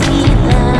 See that.